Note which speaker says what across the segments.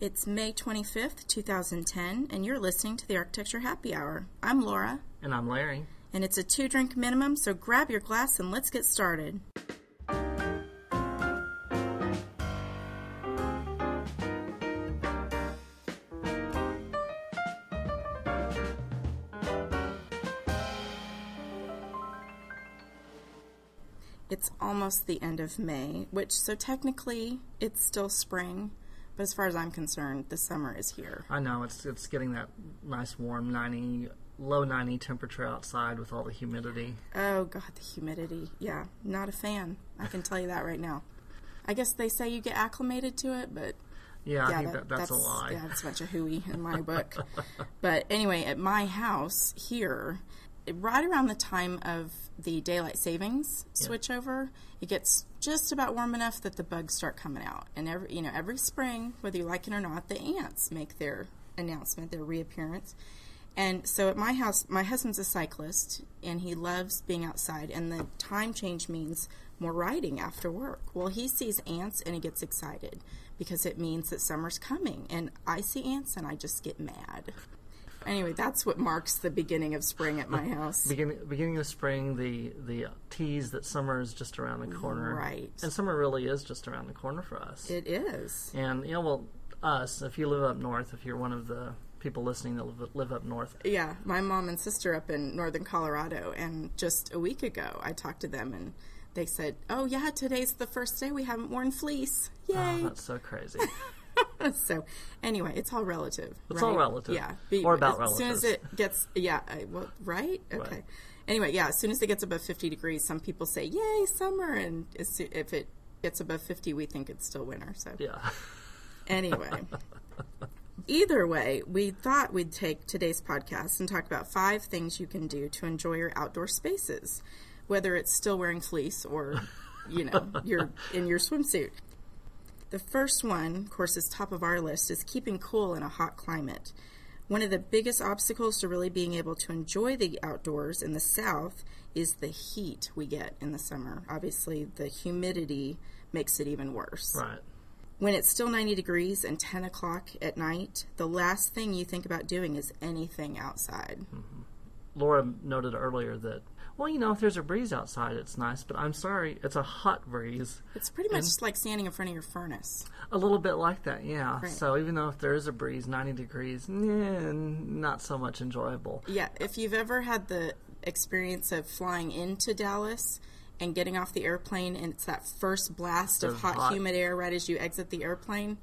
Speaker 1: It's May 25th, 2010, and you're listening to the Architecture Happy Hour. I'm Laura,
Speaker 2: And I'm Larry.
Speaker 1: and it's a two drink minimum, so grab your glass and let's get started. It's almost the end of May, which, so technically, it's still spring, but as far as I'm concerned, the summer is here.
Speaker 2: I know it's it's getting that nice warm 90 low 90 temperature outside with all the humidity.
Speaker 1: Oh god, the humidity. Yeah, not a fan. I can tell you that right now. I guess they say you get acclimated to it, but
Speaker 2: Yeah, I
Speaker 1: yeah,
Speaker 2: think that, that's, a lie.
Speaker 1: Yeah, that's a bunch of hooey in my book. but anyway, at my house here, right around the time of the daylight savings switchover, it gets just about warm enough that the bugs start coming out. And every you know every spring, whether you like it or not, the ants make their announcement, their reappearance. And so at my house, my husband's a cyclist and he loves being outside. And the time change means more riding after work. Well, he sees ants and he gets excited because it means that summer's coming. And I see ants and I just get mad. Anyway, that's what marks the beginning of spring at my house.
Speaker 2: Beginning beginning of spring, the the tease that summer is just around the corner.
Speaker 1: Right.
Speaker 2: And summer really is just around the corner for us.
Speaker 1: It is.
Speaker 2: and you know, well, us, if you live up north, if you're one of the people listening that live, live up north,
Speaker 1: Yeah, my mom and sister up in northern Colorado, and just a week ago I talked to them and they said, "Oh yeah, today's the first day we haven't worn fleece. Oh, Yay!"
Speaker 2: oh, that's so crazy.
Speaker 1: so anyway, it's all relative.
Speaker 2: It's
Speaker 1: right?
Speaker 2: all relative.
Speaker 1: Yeah.
Speaker 2: Or about relative.
Speaker 1: as soon as it gets, yeah, I, well, right? Okay.
Speaker 2: Right.
Speaker 1: Anyway, yeah, as soon as it gets above 50 degrees, some people say, yay, summer. And as if it gets above 50, we think it's still winter. So
Speaker 2: yeah.
Speaker 1: anyway. Either way, we thought we'd take today's podcast and talk about five things you can do to enjoy your outdoor spaces, whether it's still wearing fleece or, you know, you're in your swimsuit. The first one, of course, is top of our list, is keeping cool in a hot climate. One of the biggest obstacles to really being able to enjoy the outdoors in the South is the heat we get in the summer. Obviously, the humidity makes it even worse.
Speaker 2: Right.
Speaker 1: When it's still 90 degrees and 10 o'clock at night, the last thing you think about doing is anything outside. Mm-hmm.
Speaker 2: Laura noted earlier that, well, you know, if there's a breeze outside, it's nice, but I'm sorry, it's a hot breeze.
Speaker 1: It's pretty much just like standing in front of your furnace.
Speaker 2: A little bit like that, yeah.
Speaker 1: Right.
Speaker 2: So even though if there is a breeze, 90 degrees, nah, not so much enjoyable.
Speaker 1: Yeah, if you've ever had the experience of flying into Dallas and getting off the airplane and it's that first blast of
Speaker 2: Of
Speaker 1: hot,
Speaker 2: hot-
Speaker 1: humid air right as you exit the airplane,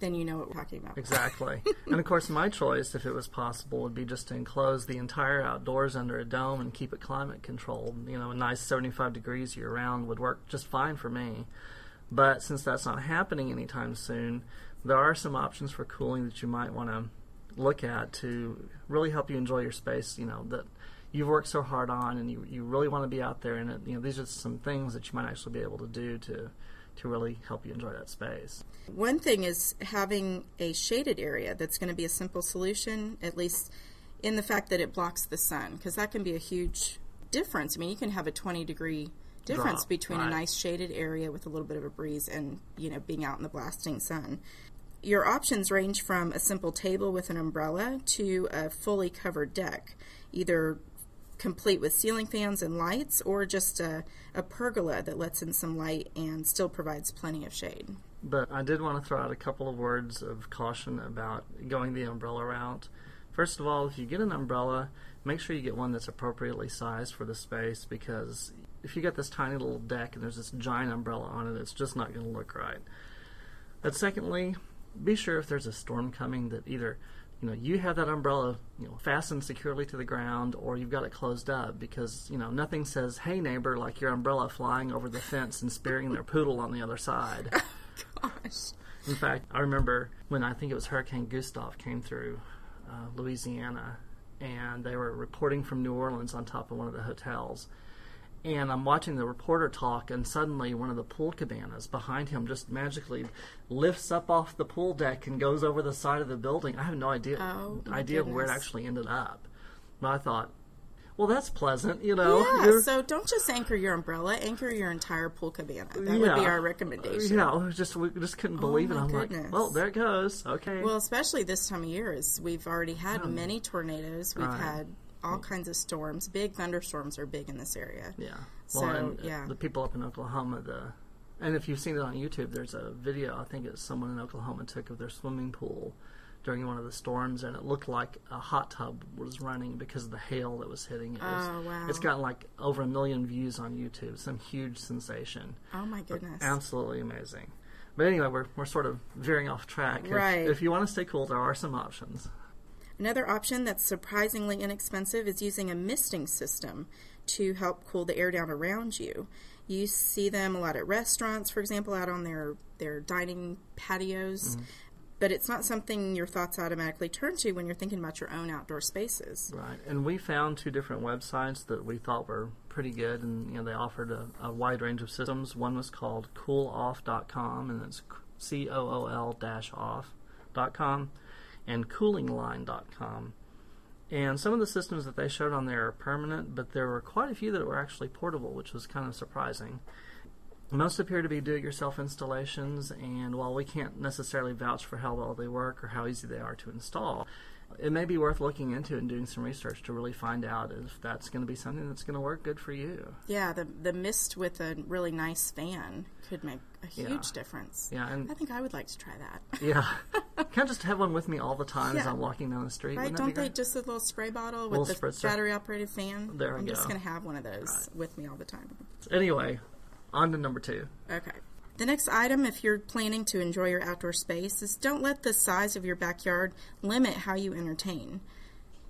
Speaker 1: then you know what we're talking about.
Speaker 2: Exactly. and of course, my choice, if it was possible, would be just to enclose the entire outdoors under a dome and keep it climate controlled. You know, a nice 75 degrees year round would work just fine for me. But since that's not happening anytime soon, there are some options for cooling that you might want to look at to really help you enjoy your space, you know, that you've worked so hard on and you, you really want to be out there in it. You know, these are some things that you might actually be able to do to to really help you enjoy that space.
Speaker 1: One thing is having a shaded area that's going to be a simple solution, at least in the fact that it blocks the sun, because that can be a huge difference. I mean, you can have a 20 degree difference
Speaker 2: Drop,
Speaker 1: between a nice shaded area with a little bit of a breeze and, you know, being out in the blasting sun. Your options range from a simple table with an umbrella to a fully covered deck, either complete with ceiling fans and lights or just a, a pergola that lets in some light and still provides plenty of shade.
Speaker 2: But I did want to throw out a couple of words of caution about going the umbrella route. First of all, if you get an umbrella, make sure you get one that's appropriately sized for the space because if you get this tiny little deck and there's this giant umbrella on it, it's just not going to look right. But secondly, be sure if there's a storm coming that either you know you have that umbrella you know fastened securely to the ground or you've got it closed up because you know nothing says hey neighbor like your umbrella flying over the fence and spearing their poodle on the other side.
Speaker 1: Gosh.
Speaker 2: In fact, I remember when I think it was Hurricane Gustav came through uh, Louisiana, and they were reporting from New Orleans on top of one of the hotels. And I'm watching the reporter talk, and suddenly one of the pool cabanas behind him just magically lifts up off the pool deck and goes over the side of the building. I have no idea
Speaker 1: Oh, oh
Speaker 2: idea of where it actually ended up. But I thought, Well, that's pleasant, you know.
Speaker 1: Yeah,
Speaker 2: You're-
Speaker 1: so don't just anchor your umbrella, anchor your entire pool cabana. That would be our recommendation.
Speaker 2: yeah, we just we just couldn't oh believe it.
Speaker 1: my
Speaker 2: I'm
Speaker 1: goodness.
Speaker 2: like, well, there it goes. Okay.
Speaker 1: Well, especially this time of year, is we've already had many tornadoes. We've
Speaker 2: Right.
Speaker 1: had all kinds of storms. Big thunderstorms are big in this area.
Speaker 2: yeah.
Speaker 1: so,
Speaker 2: well, and, uh,
Speaker 1: yeah.
Speaker 2: the people up in Oklahoma, the and if you've seen it on YouTube, there's a video. I think it's someone in Oklahoma took of their swimming pool during one of the storms, and it looked like a hot tub was running because of the hail that was hitting. It was,
Speaker 1: Oh, wow.
Speaker 2: It's gotten like over a million views on YouTube. Some huge sensation.
Speaker 1: Oh my goodness.
Speaker 2: Absolutely amazing. But anyway, we're, we're sort of veering off track. If-
Speaker 1: Right.
Speaker 2: If, you want to stay cool, there are some options.
Speaker 1: Another option that's surprisingly inexpensive is using a misting system to help cool the air down around you. You see them a lot at restaurants, for example, out on their, their dining patios. Mm-hmm. But it's not something your thoughts automatically turn to when you're thinking about your own outdoor spaces.
Speaker 2: Right. And we found two different websites that we thought were pretty good, and you know they offered a, a wide range of systems. One was called cooloff.com, and it's C O O L dash off.com, and coolingline.com. And some of the systems that they showed on there are permanent, but there were quite a few that were actually portable, which was kind of surprising. Most appear to be do it yourself installations, and while we can't necessarily vouch for how well they work or how easy they are to install, it may be worth looking into and doing some research to really find out if that's going to be something that's going to work good for you.
Speaker 1: Yeah, the the mist with a really nice fan could make a huge
Speaker 2: Yeah.
Speaker 1: difference.
Speaker 2: Yeah, and
Speaker 1: I think I would like to try that.
Speaker 2: yeah, can't just have one with me all the time as
Speaker 1: Yeah.
Speaker 2: I'm walking down the street.
Speaker 1: Right?
Speaker 2: Wouldn't that
Speaker 1: Don't they
Speaker 2: great?
Speaker 1: just a little spray bottle
Speaker 2: Little
Speaker 1: with the
Speaker 2: spritzer.
Speaker 1: battery operated fan?
Speaker 2: There we
Speaker 1: I'm just
Speaker 2: go.
Speaker 1: going to have one of those with me all the time.
Speaker 2: Anyway, on to number two.
Speaker 1: Okay. The next item, if you're planning to enjoy your outdoor space, is don't let the size of your backyard limit how you entertain.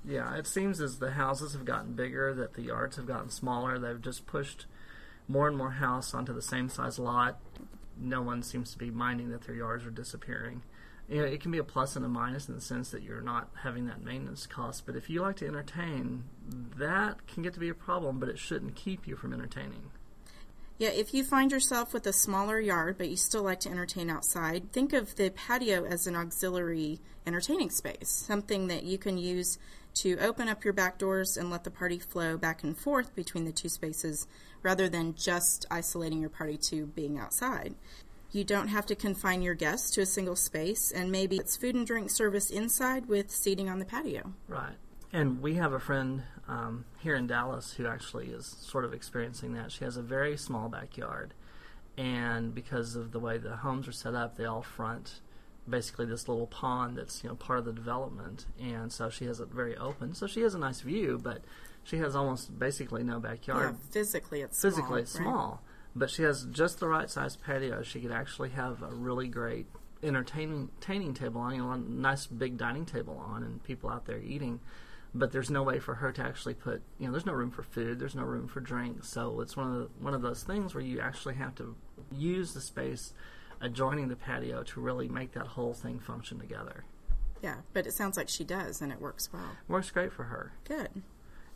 Speaker 2: Yeah, it seems as the houses have gotten bigger, that the yards have gotten smaller. They've just pushed more and more house onto the same size lot. No one seems to be minding that their yards are disappearing. You know, it can be a plus and a minus in the sense that you're not having that maintenance cost. But if you like to entertain, that can get to be a problem, but it shouldn't keep you from entertaining.
Speaker 1: Yeah, if you find yourself with a smaller yard but you still like to entertain outside, think of the patio as an auxiliary entertaining space, something that you can use to open up your back doors and let the party flow back and forth between the two spaces rather than just isolating your party to being outside. You don't have to confine your guests to a single space, and maybe it's food and drink service inside with seating on the patio.
Speaker 2: Right. And we have a friend um, here in Dallas who actually is sort of experiencing that. She has a very small backyard, and because of the way the homes are set up, they all front basically this little pond that's you know part of the development, and so she has it very open. So she has a nice view, but she has almost basically no backyard.
Speaker 1: Yeah, physically it's
Speaker 2: Physically,
Speaker 1: small,
Speaker 2: it's
Speaker 1: right?
Speaker 2: small, but she has just the right size patio. She could actually have a really great entertaining entertaining table on, you know, a nice big dining table on, and people out there eating. But there's no way for her to actually put, you know, there's no room for food, there's no room for drinks. So it's one of the, one of those things where you actually have to use the space adjoining the patio to really make that whole thing function together.
Speaker 1: Yeah, but it sounds like she does, and it works well.
Speaker 2: Works great for her.
Speaker 1: Good.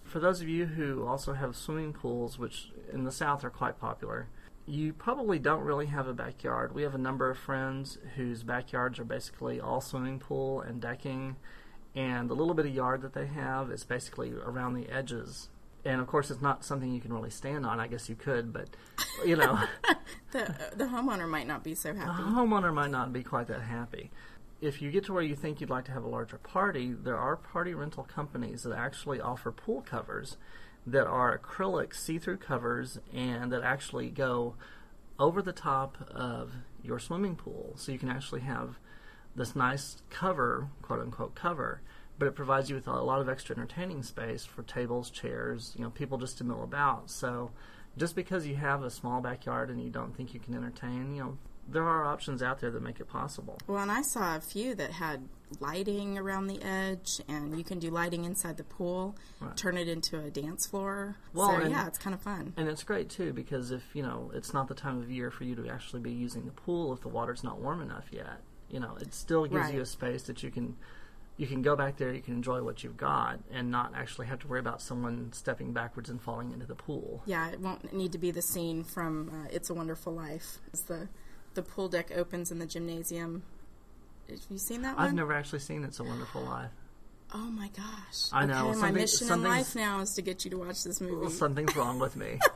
Speaker 2: For those of you who also have swimming pools, which in the South are quite popular, you probably don't really have a backyard. We have a number of friends whose backyards are basically all swimming pool and decking, and the little bit of yard that they have is basically around the edges. And of course, it's not something you can really stand on. I guess you could, but you know,
Speaker 1: The the homeowner might not be so happy.
Speaker 2: the homeowner might not be quite that happy. If you get to where you think you'd like to have a larger party, there are party rental companies that actually offer pool covers that are acrylic see-through covers and that actually go over the top of your swimming pool. So you can actually have this nice cover, quote unquote cover, but it provides you with a lot of extra entertaining space for tables, chairs, you know, people just to mill about. So just because you have a small backyard and you don't think you can entertain, you know, there are options out there that make it possible.
Speaker 1: Well, and I saw a few that had lighting around the edge, and you can do lighting inside the pool,
Speaker 2: Right.
Speaker 1: turn it into a dance floor.
Speaker 2: Well,
Speaker 1: so yeah, it's kind of fun.
Speaker 2: And it's great too because if you know it's not the time of year for you to actually be using the pool if the water's not warm enough yet, you know it still gives
Speaker 1: Right.
Speaker 2: you a space that you can you can go back there, you can enjoy what you've got, and not actually have to worry about someone stepping backwards and falling into the pool.
Speaker 1: Yeah, it won't need to be the scene from uh, It's a Wonderful Life. As the the pool deck opens in the gymnasium. Have you seen that one?
Speaker 2: I've never actually seen It's a Wonderful Life.
Speaker 1: Oh my gosh!
Speaker 2: I know,
Speaker 1: Okay, my mission in life now is to get you to watch this movie.
Speaker 2: Something's wrong with me.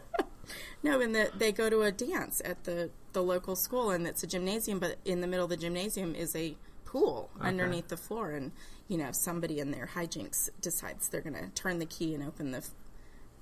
Speaker 1: No, and the, they go to a dance at the, the local school, and it's a gymnasium, but in the middle of the gymnasium is a pool underneath the floor, and you know somebody in their hijinks decides they're going to turn the key and open the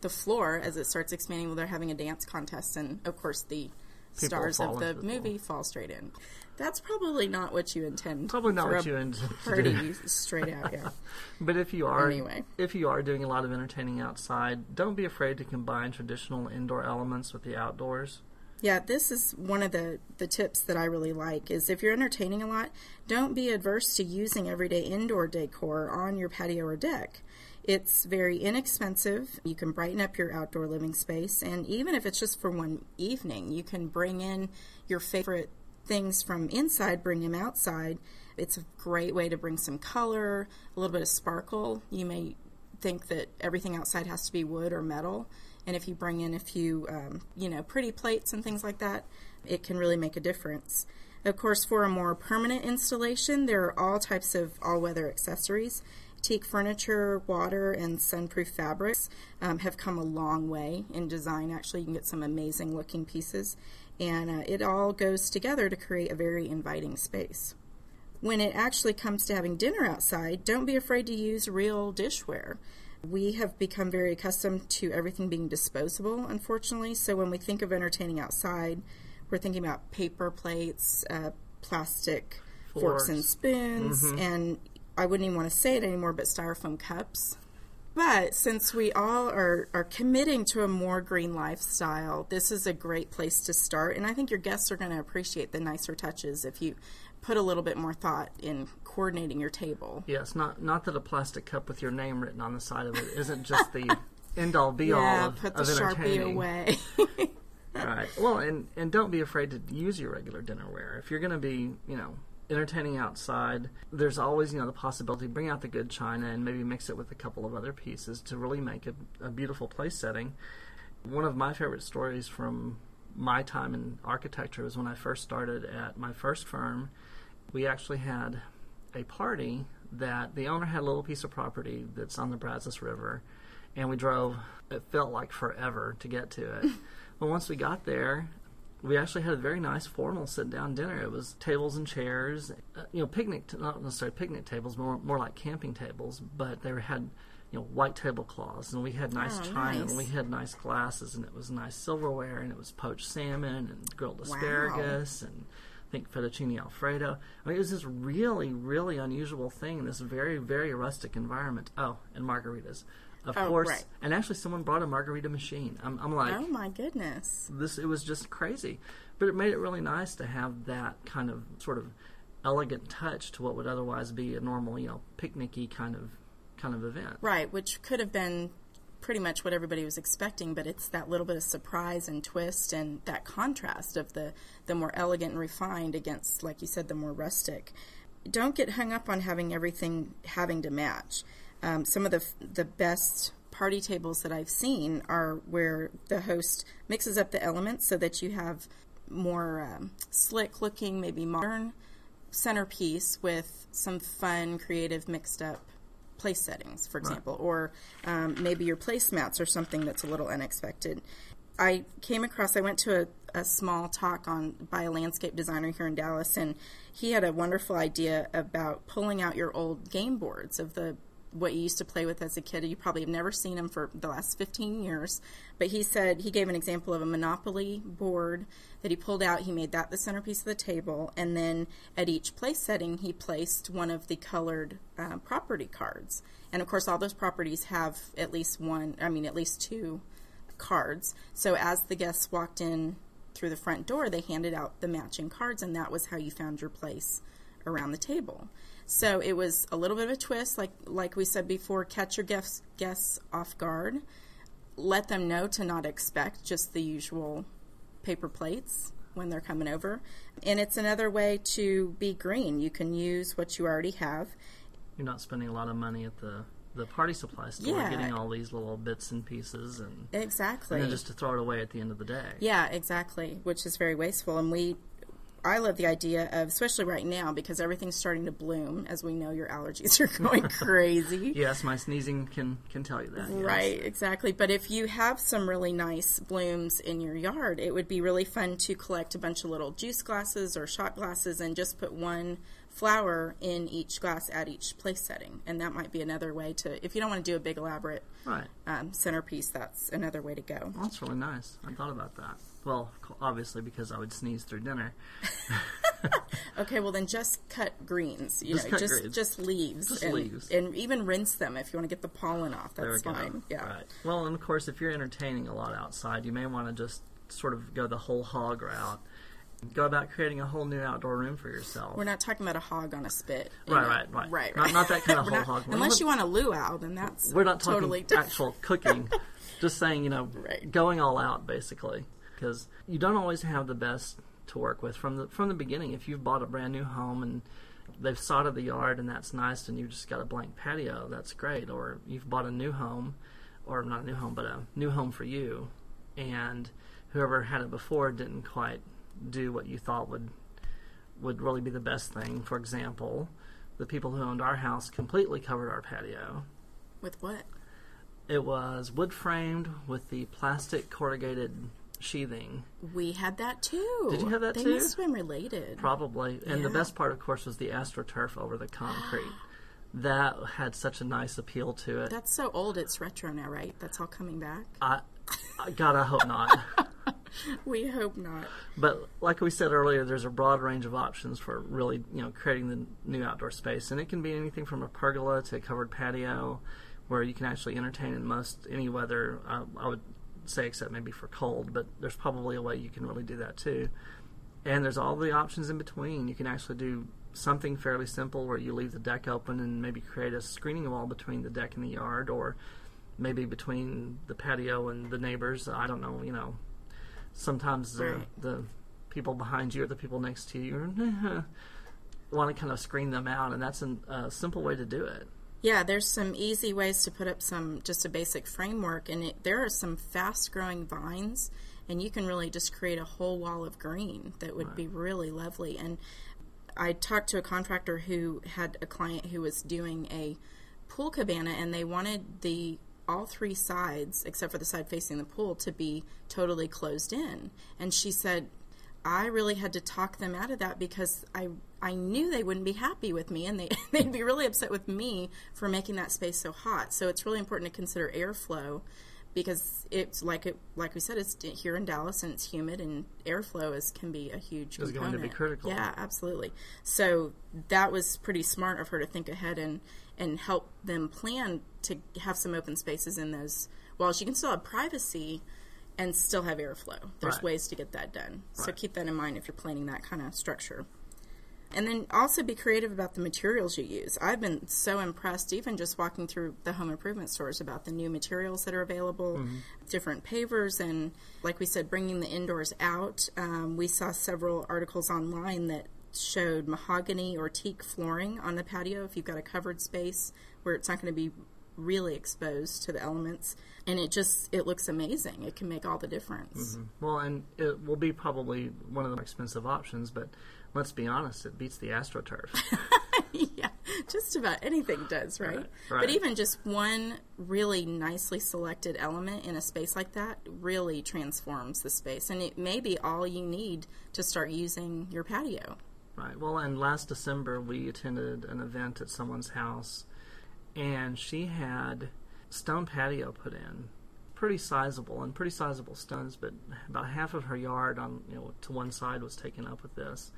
Speaker 1: the floor as it starts expanding. Well, they're having a dance contest, and of course the stars of the
Speaker 2: into the pool.
Speaker 1: movie fall straight in. That's probably not what you intend.
Speaker 2: Probably not what you intend
Speaker 1: party straight out. Yeah.
Speaker 2: But if you are
Speaker 1: Anyway.
Speaker 2: if you are doing a lot of entertaining outside, don't be afraid to combine traditional indoor elements with the outdoors.
Speaker 1: Yeah, this is one of the, the tips that I really like is if you're entertaining a lot, don't be adverse to using everyday indoor decor on your patio or deck. It's very inexpensive. You can brighten up your outdoor living space, and even if it's just for one evening, you can bring in your favorite things from inside, bring them outside. It's a great way to bring some color, a little bit of sparkle. You may think that everything outside has to be wood or metal. And if you bring in a few, um, you know, pretty plates and things like that, it can really make a difference. Of course, for a more permanent installation, there are all types of all weather accessories. Teak furniture, water, and sunproof fabrics um, have come a long way in design. Actually, you can get some amazing looking pieces, and uh, it all goes together to create a very inviting space when it actually comes to having dinner outside, don't be afraid to use real dishware. We have become very accustomed to everything being disposable, unfortunately. So when we think of entertaining outside, we're thinking about paper plates, uh, plastic forks. and
Speaker 2: Forks.
Speaker 1: spoons, and I wouldn't even want to say it anymore, but styrofoam cups. But since we all are, are committing to a more green lifestyle, this is a great place to start. And I think your guests are going to appreciate the nicer touches if you put a little bit more thought in coordinating your table.
Speaker 2: Yes, not not that a plastic cup with your name written on the side of it isn't just the end all be all
Speaker 1: yeah,
Speaker 2: of,
Speaker 1: put the
Speaker 2: of
Speaker 1: Sharpie away.
Speaker 2: Right. Well, and and don't be afraid to use your regular dinnerware. If you're going to be, you know, entertaining outside, there's always, you know, the possibility bring out the good china and maybe mix it with a couple of other pieces to really make a, a beautiful place setting. One of my favorite stories from my time in architecture was when I first started at my first firm. We actually had a party that the owner had a little piece of property that's on the Brazos River, and we drove. It felt like forever to get to it. but once we got there, we actually had a very nice formal sit-down dinner. It was tables and chairs, uh, you know, picnic not necessarily picnic tables, more more like camping tables, but they had you know white tablecloths, and we had nice
Speaker 1: Oh,
Speaker 2: china,
Speaker 1: nice.
Speaker 2: and we had nice glasses, and it was nice silverware, and it was poached salmon and grilled
Speaker 1: Wow.
Speaker 2: asparagus and I think fettuccine alfredo. I mean, it was this really, really unusual thing in this very, very rustic environment. Oh, and margaritas, of
Speaker 1: Oh,
Speaker 2: course.
Speaker 1: right.
Speaker 2: And actually, someone brought a margarita machine. I'm, I'm like,
Speaker 1: oh my goodness.
Speaker 2: this. It was just crazy, but it made it really nice to have that kind of sort of elegant touch to what would otherwise be a normal, you know, picnicky kind of kind of event.
Speaker 1: Right, which could have been pretty much what everybody was expecting, but it's that little bit of surprise and twist and that contrast of the, the more elegant and refined against, like you said, the more rustic. Don't get hung up on having everything having to match. Um, some of the the best party tables that I've seen are where the host mixes up the elements so that you have more um, slick looking, maybe modern centerpiece with some fun, creative, mixed up place settings, for example, or um, maybe your placemats or something that's a little unexpected. I came across, I went to a, a small talk on by a landscape designer here in Dallas, and he had a wonderful idea about pulling out your old game boards of the what you used to play with as a kid. You probably have never seen him for the last 15 years. But he said he gave an example of a Monopoly board that he pulled out. He made that the centerpiece of the table. And then at each place setting, he placed one of the colored uh, property cards. And of course, all those properties have at least one, I mean, at least two cards. So as the guests walked in through the front door, they handed out the matching cards, and that was how you found your place around the table. So it was a little bit of a twist, like like we said before, catch your guests guests off guard. Let them know to not expect just the usual paper plates when they're coming over. And it's another way to be green. You can use what you already have.
Speaker 2: You're not spending a lot of money at the the party supply store,
Speaker 1: Yeah.
Speaker 2: getting all these little bits and pieces, and,
Speaker 1: Exactly.
Speaker 2: and then just to throw it away at the end of the day.
Speaker 1: Yeah, exactly, which is very wasteful. And we I love the idea of, especially right now, because everything's starting to bloom. As we know, your allergies are going crazy.
Speaker 2: Yes, my sneezing can can tell you that. yes.
Speaker 1: Right, exactly. But if you have some really nice blooms in your yard, it would be really fun to collect a bunch of little juice glasses or shot glasses and just put one flower in each glass at each place setting. And that might be another way to, if you don't want to do a big elaborate
Speaker 2: Right.
Speaker 1: um, centerpiece, that's another way to go.
Speaker 2: Well, that's really nice. I thought about that. Well, obviously because I would sneeze through dinner.
Speaker 1: Okay, well then just cut greens. You
Speaker 2: Just
Speaker 1: know, just
Speaker 2: greens.
Speaker 1: just leaves,
Speaker 2: Just
Speaker 1: and,
Speaker 2: leaves.
Speaker 1: and even rinse them if you want to get the pollen off. That's fine. Yeah.
Speaker 2: Right. Well, and of course, if you're entertaining a lot outside, you may want to just sort of go the whole hog route. Go about creating a whole new outdoor room for yourself.
Speaker 1: We're not talking about a hog on a spit.
Speaker 2: Right,
Speaker 1: know.
Speaker 2: right, right.
Speaker 1: right,
Speaker 2: Not-
Speaker 1: right.
Speaker 2: not that kind of whole
Speaker 1: not-
Speaker 2: hog. We're
Speaker 1: Unless you want a luau, then that's
Speaker 2: We're not talking
Speaker 1: totally
Speaker 2: actual cooking. just saying, you know,
Speaker 1: Right.
Speaker 2: going all out basically, because you don't always have the best to work with from the from the beginning. If you've bought a brand new home and they've sodded the yard and that's nice, and you've just got a blank patio, that's great. Or you've bought a new home, or not a new home, but a new home for you, and whoever had it before didn't quite do what you thought would would really be the best thing. For example, the people who owned our house completely covered our patio.
Speaker 1: With what?
Speaker 2: It was wood framed with the plastic corrugated sheathing,
Speaker 1: We had that too.
Speaker 2: Did you have that
Speaker 1: they
Speaker 2: too?
Speaker 1: must have been related.
Speaker 2: probably. And the best part, of course, was the astroturf over the concrete. that had such a nice appeal to it.
Speaker 1: That's so old. It's retro now, right? That's all coming back.
Speaker 2: I, I, God, I hope not.
Speaker 1: We hope not.
Speaker 2: But like we said earlier, there's a broad range of options for really, you know, creating the new outdoor space, and it can be anything from a pergola to a covered patio, where you can actually entertain in most any weather. Uh, I would say, except maybe for cold, but there's probably a way you can really do that too. And there's all the options in between. You can actually do something fairly simple where you leave the deck open and maybe create a screening wall between the deck and the yard, or maybe between the patio and the neighbors. I don't know, you know. Sometimes the,
Speaker 1: Right.
Speaker 2: the people behind you or the people next to you want to kind of screen them out, and that's an- a simple way to do it.
Speaker 1: Yeah, there's some easy ways to put up some just a basic framework, and it, there are some fast-growing vines, and you can really just create a whole wall of green that would be really lovely. And I talked to a contractor who had a client who was doing a pool cabana, and they wanted the all three sides, except for the side facing the pool, to be totally closed in. And she said, I really had to talk them out of that because I I knew they wouldn't be happy with me and they they'd be really upset with me for making that space so hot. So it's really important to consider airflow because it's like it like we said it's here in Dallas and it's humid and airflow is can be a huge
Speaker 2: Is going to be critical.
Speaker 1: Yeah, absolutely. So that was pretty smart of her to think ahead and and help them plan to have some open spaces in those walls. You can still have privacy and still have airflow. There's
Speaker 2: Right.
Speaker 1: ways to get that done. So keep that in mind if you're planning that kind of structure. And then also be creative about the materials you use. I've been so impressed, even just walking through the home improvement stores, about the new materials that are available,
Speaker 2: Mm-hmm.
Speaker 1: different pavers, and like we said, bringing the indoors out. Um, we saw several articles online that showed mahogany or teak flooring on the patio if you've got a covered space where it's not going to be really exposed to the elements and it just it looks amazing it can make all the difference mm-hmm.
Speaker 2: Well, and it will be probably one of the more expensive options, but let's be honest, it beats the AstroTurf.
Speaker 1: yeah, just about anything does, right?
Speaker 2: Right, right.
Speaker 1: But even just one really nicely selected element in a space like that really transforms the space, and it may be all you need to start using your patio.
Speaker 2: Right. Well, and last December we attended an event at someone's house, and she had stone patio put in, pretty sizable and pretty sizable stones, but about half of her yard on you know to one side was taken up with this.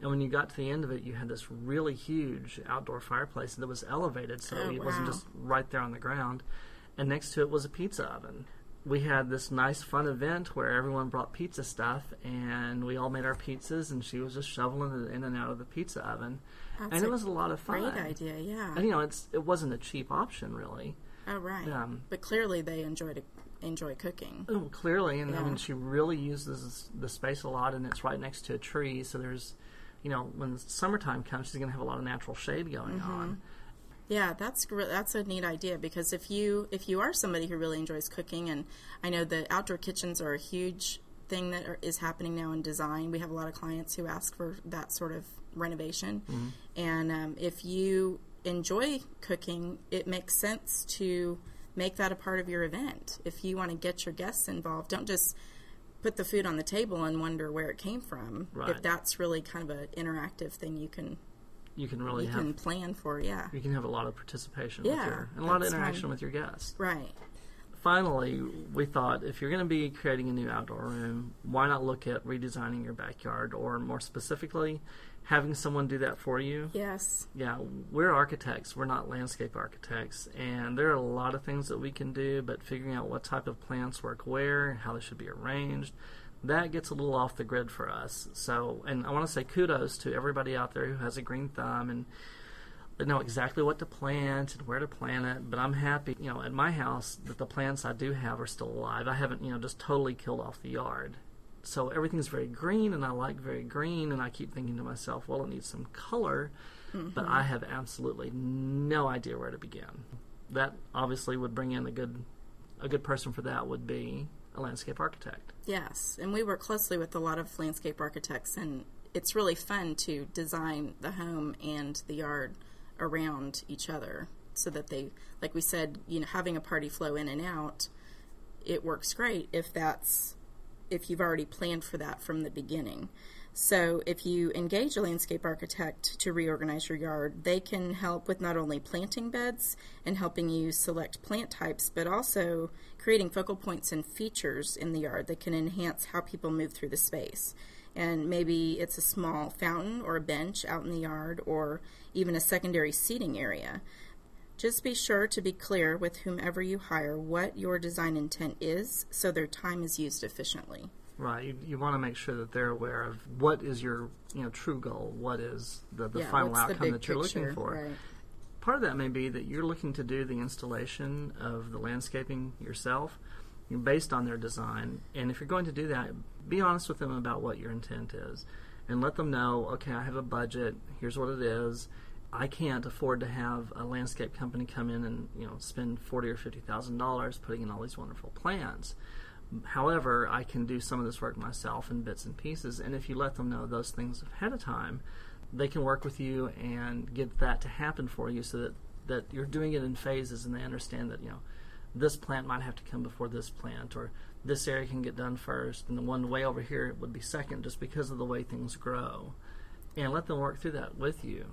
Speaker 2: And when you got to the end of it, you had this really huge outdoor fireplace that was elevated, so
Speaker 1: Oh,
Speaker 2: it wasn't just right there on the ground. And next to it was a pizza oven. We had this nice, fun event where everyone brought pizza stuff, and we all made our pizzas, and she was just shoveling it in and out of the pizza oven,
Speaker 1: That's
Speaker 2: and it was a lot of fun.
Speaker 1: Great idea, yeah.
Speaker 2: And you know, it's it wasn't a cheap option really.
Speaker 1: oh, right.
Speaker 2: Um,
Speaker 1: but clearly they enjoy to enjoy cooking.
Speaker 2: Oh, clearly, and I mean, she really uses the space a lot, and it's right next to a tree, so there's, you know, when summertime comes, she's going to have a lot of natural shade going
Speaker 1: Mm-hmm.
Speaker 2: on.
Speaker 1: Yeah, that's that's a neat idea because if you if you are somebody who really enjoys cooking, and I know the outdoor kitchens are a huge thing that are, is happening now in design. We have a lot of clients who ask for that sort of renovation. And um, if you enjoy cooking, it makes sense to make that a part of your event. If you want to get your guests involved, don't just put the food on the table and wonder where it came from.
Speaker 2: Right.
Speaker 1: If that's really kind of an interactive thing you can
Speaker 2: You can really
Speaker 1: you
Speaker 2: have
Speaker 1: can plan for, yeah.
Speaker 2: you can have a lot of participation with
Speaker 1: Yeah,
Speaker 2: your and a lot of interaction
Speaker 1: fun.
Speaker 2: with your guests.
Speaker 1: Right.
Speaker 2: Finally, we thought if you're going to be creating a new outdoor room, why not look at redesigning your backyard or more specifically having someone do that for you?
Speaker 1: Yes.
Speaker 2: Yeah, we're architects. We're not landscape architects, and there are a lot of things that we can do. But figuring out what type of plants work where, how they should be arranged, that gets a little off the grid for us. So, and I want to say kudos to everybody out there who has a green thumb and they know exactly what to plant and where to plant it. But I'm happy, you know, at my house that the plants I do have are still alive. I haven't, you know, just totally killed off the yard. So everything's very green, and I like very green. And I keep thinking to myself, well, it needs some color, but mm-hmm. I have absolutely no idea where to begin. That obviously would bring in a good, a good person for that would be a landscape architect.
Speaker 1: Yes, and we work closely with a lot of landscape architects, and it's really fun to design the home and the yard around each other so that they, like we said, you know, having a party flow in and out, it works great if that's if you've already planned for that from the beginning. So, if you engage a landscape architect to reorganize your yard, they can help with not only planting beds and helping you select plant types, but also creating focal points and features in the yard that can enhance how people move through the space. And maybe it's a small fountain or a bench out in the yard, or even a secondary seating area. Just be sure to be clear with whomever you hire what your design intent is so their time is used efficiently.
Speaker 2: Right. You, you want to make sure that they're aware of what is your you know true goal, what is the, the
Speaker 1: yeah,
Speaker 2: final
Speaker 1: what's the
Speaker 2: outcome that you're
Speaker 1: picture,
Speaker 2: looking for.
Speaker 1: Right.
Speaker 2: Part of that may be that you're looking to do the installation of the landscaping yourself based on their design. And if you're going to do that, be honest with them about what your intent is and let them know, okay, I have a budget, here's what it is. I can't afford to have a landscape company come in and you know spend forty or fifty thousand dollars putting in all these wonderful plans. However, I can do some of this work myself in bits and pieces, and if you let them know those things ahead of time, they can work with you and get that to happen for you so that, that you're doing it in phases and they understand that, you know, this plant might have to come before this plant or this area can get done first and the one way over here would be second just because of the way things grow. And let them work through that with you.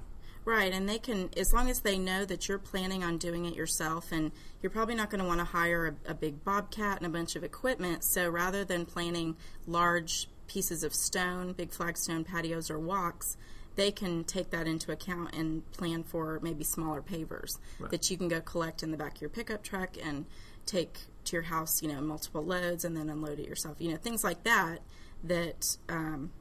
Speaker 1: Right, and they can, as long as they know that you're planning on doing it yourself, and you're probably not going to want to hire a, a big bobcat and a bunch of equipment. So rather than planning large pieces of stone, big flagstone patios or walks, they can take that into account and plan for maybe smaller pavers
Speaker 2: Right.
Speaker 1: that you can go collect in the back of your pickup truck and take to your house, you know, multiple loads and then unload it yourself. You know, things like that that um,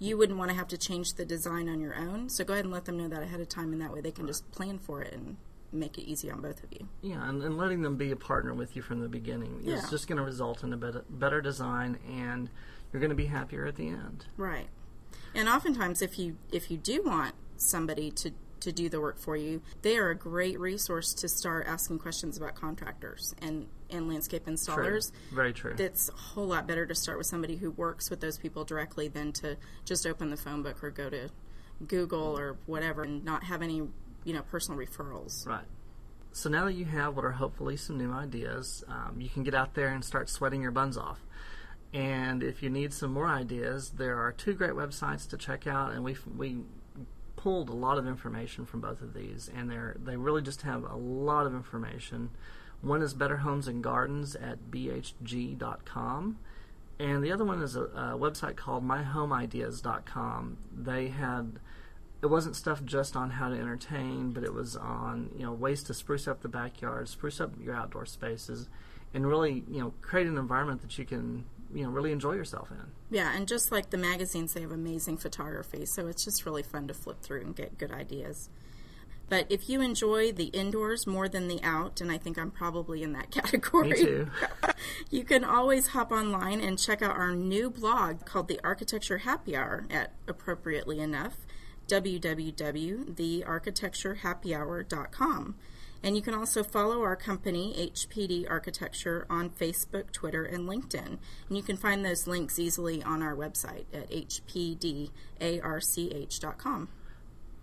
Speaker 1: you wouldn't want to have to change the design on your own. So go ahead and let them know that ahead of time, and that way they can just plan for it and make it easy on both of you.
Speaker 2: Yeah, and, and letting them be a partner with you from the beginning
Speaker 1: Yeah.
Speaker 2: is just going to result in a better, better design and you're going to be happier at the end.
Speaker 1: Right. And oftentimes, if you if you do want somebody to to do the work for you, they are a great resource to start asking questions about contractors and and landscape installers.
Speaker 2: True. Very true.
Speaker 1: It's a whole lot better to start with somebody who works with those people directly than to just open the phone book or go to Google or whatever and not have any you know personal referrals.
Speaker 2: Right. So now that you have what are hopefully some new ideas, um, you can get out there and start sweating your buns off. And if you need some more ideas, there are two great websites to check out, and we we pulled a lot of information from both of these, and they're they really just have a lot of information. One is Better Homes and Gardens at bhg.com, and the other one is a, a website called myhomeideas.com. They had it wasn't stuff just on how to entertain, but it was on you know ways to spruce up the backyard, spruce up your outdoor spaces, and really you know create an environment that you can you know really enjoy yourself in.
Speaker 1: Yeah, and just like the magazines, they have amazing photography, so it's just really fun to flip through and get good ideas. But if you enjoy the indoors more than the out, and I think I'm probably in that category,
Speaker 2: Me too.
Speaker 1: you can always hop online and check out our new blog called The Architecture Happy Hour at appropriately enough www.thearchitecturehappyhour.com. And you can also follow our company, HPD Architecture, on Facebook, Twitter, and LinkedIn. And you can find those links easily on our website at hpdarch.com.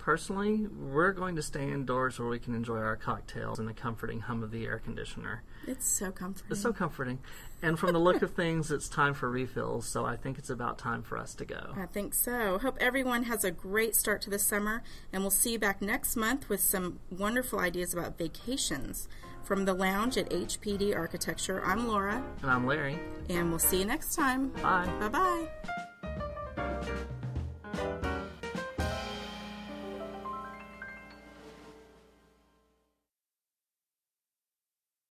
Speaker 2: Personally, we're going to stay indoors where we can enjoy our cocktails and the comforting hum of the air conditioner.
Speaker 1: It's so comforting.
Speaker 2: It's so comforting. And from the look of things, it's time for refills, so I think it's about time for us to go.
Speaker 1: I think so. Hope everyone has a great start to the summer, and we'll see you back next month with some wonderful ideas about vacations. From the lounge at HPD Architecture, I'm Laura,
Speaker 2: And I'm Larry.
Speaker 1: and we'll see you next time.
Speaker 2: Bye.
Speaker 1: Bye bye.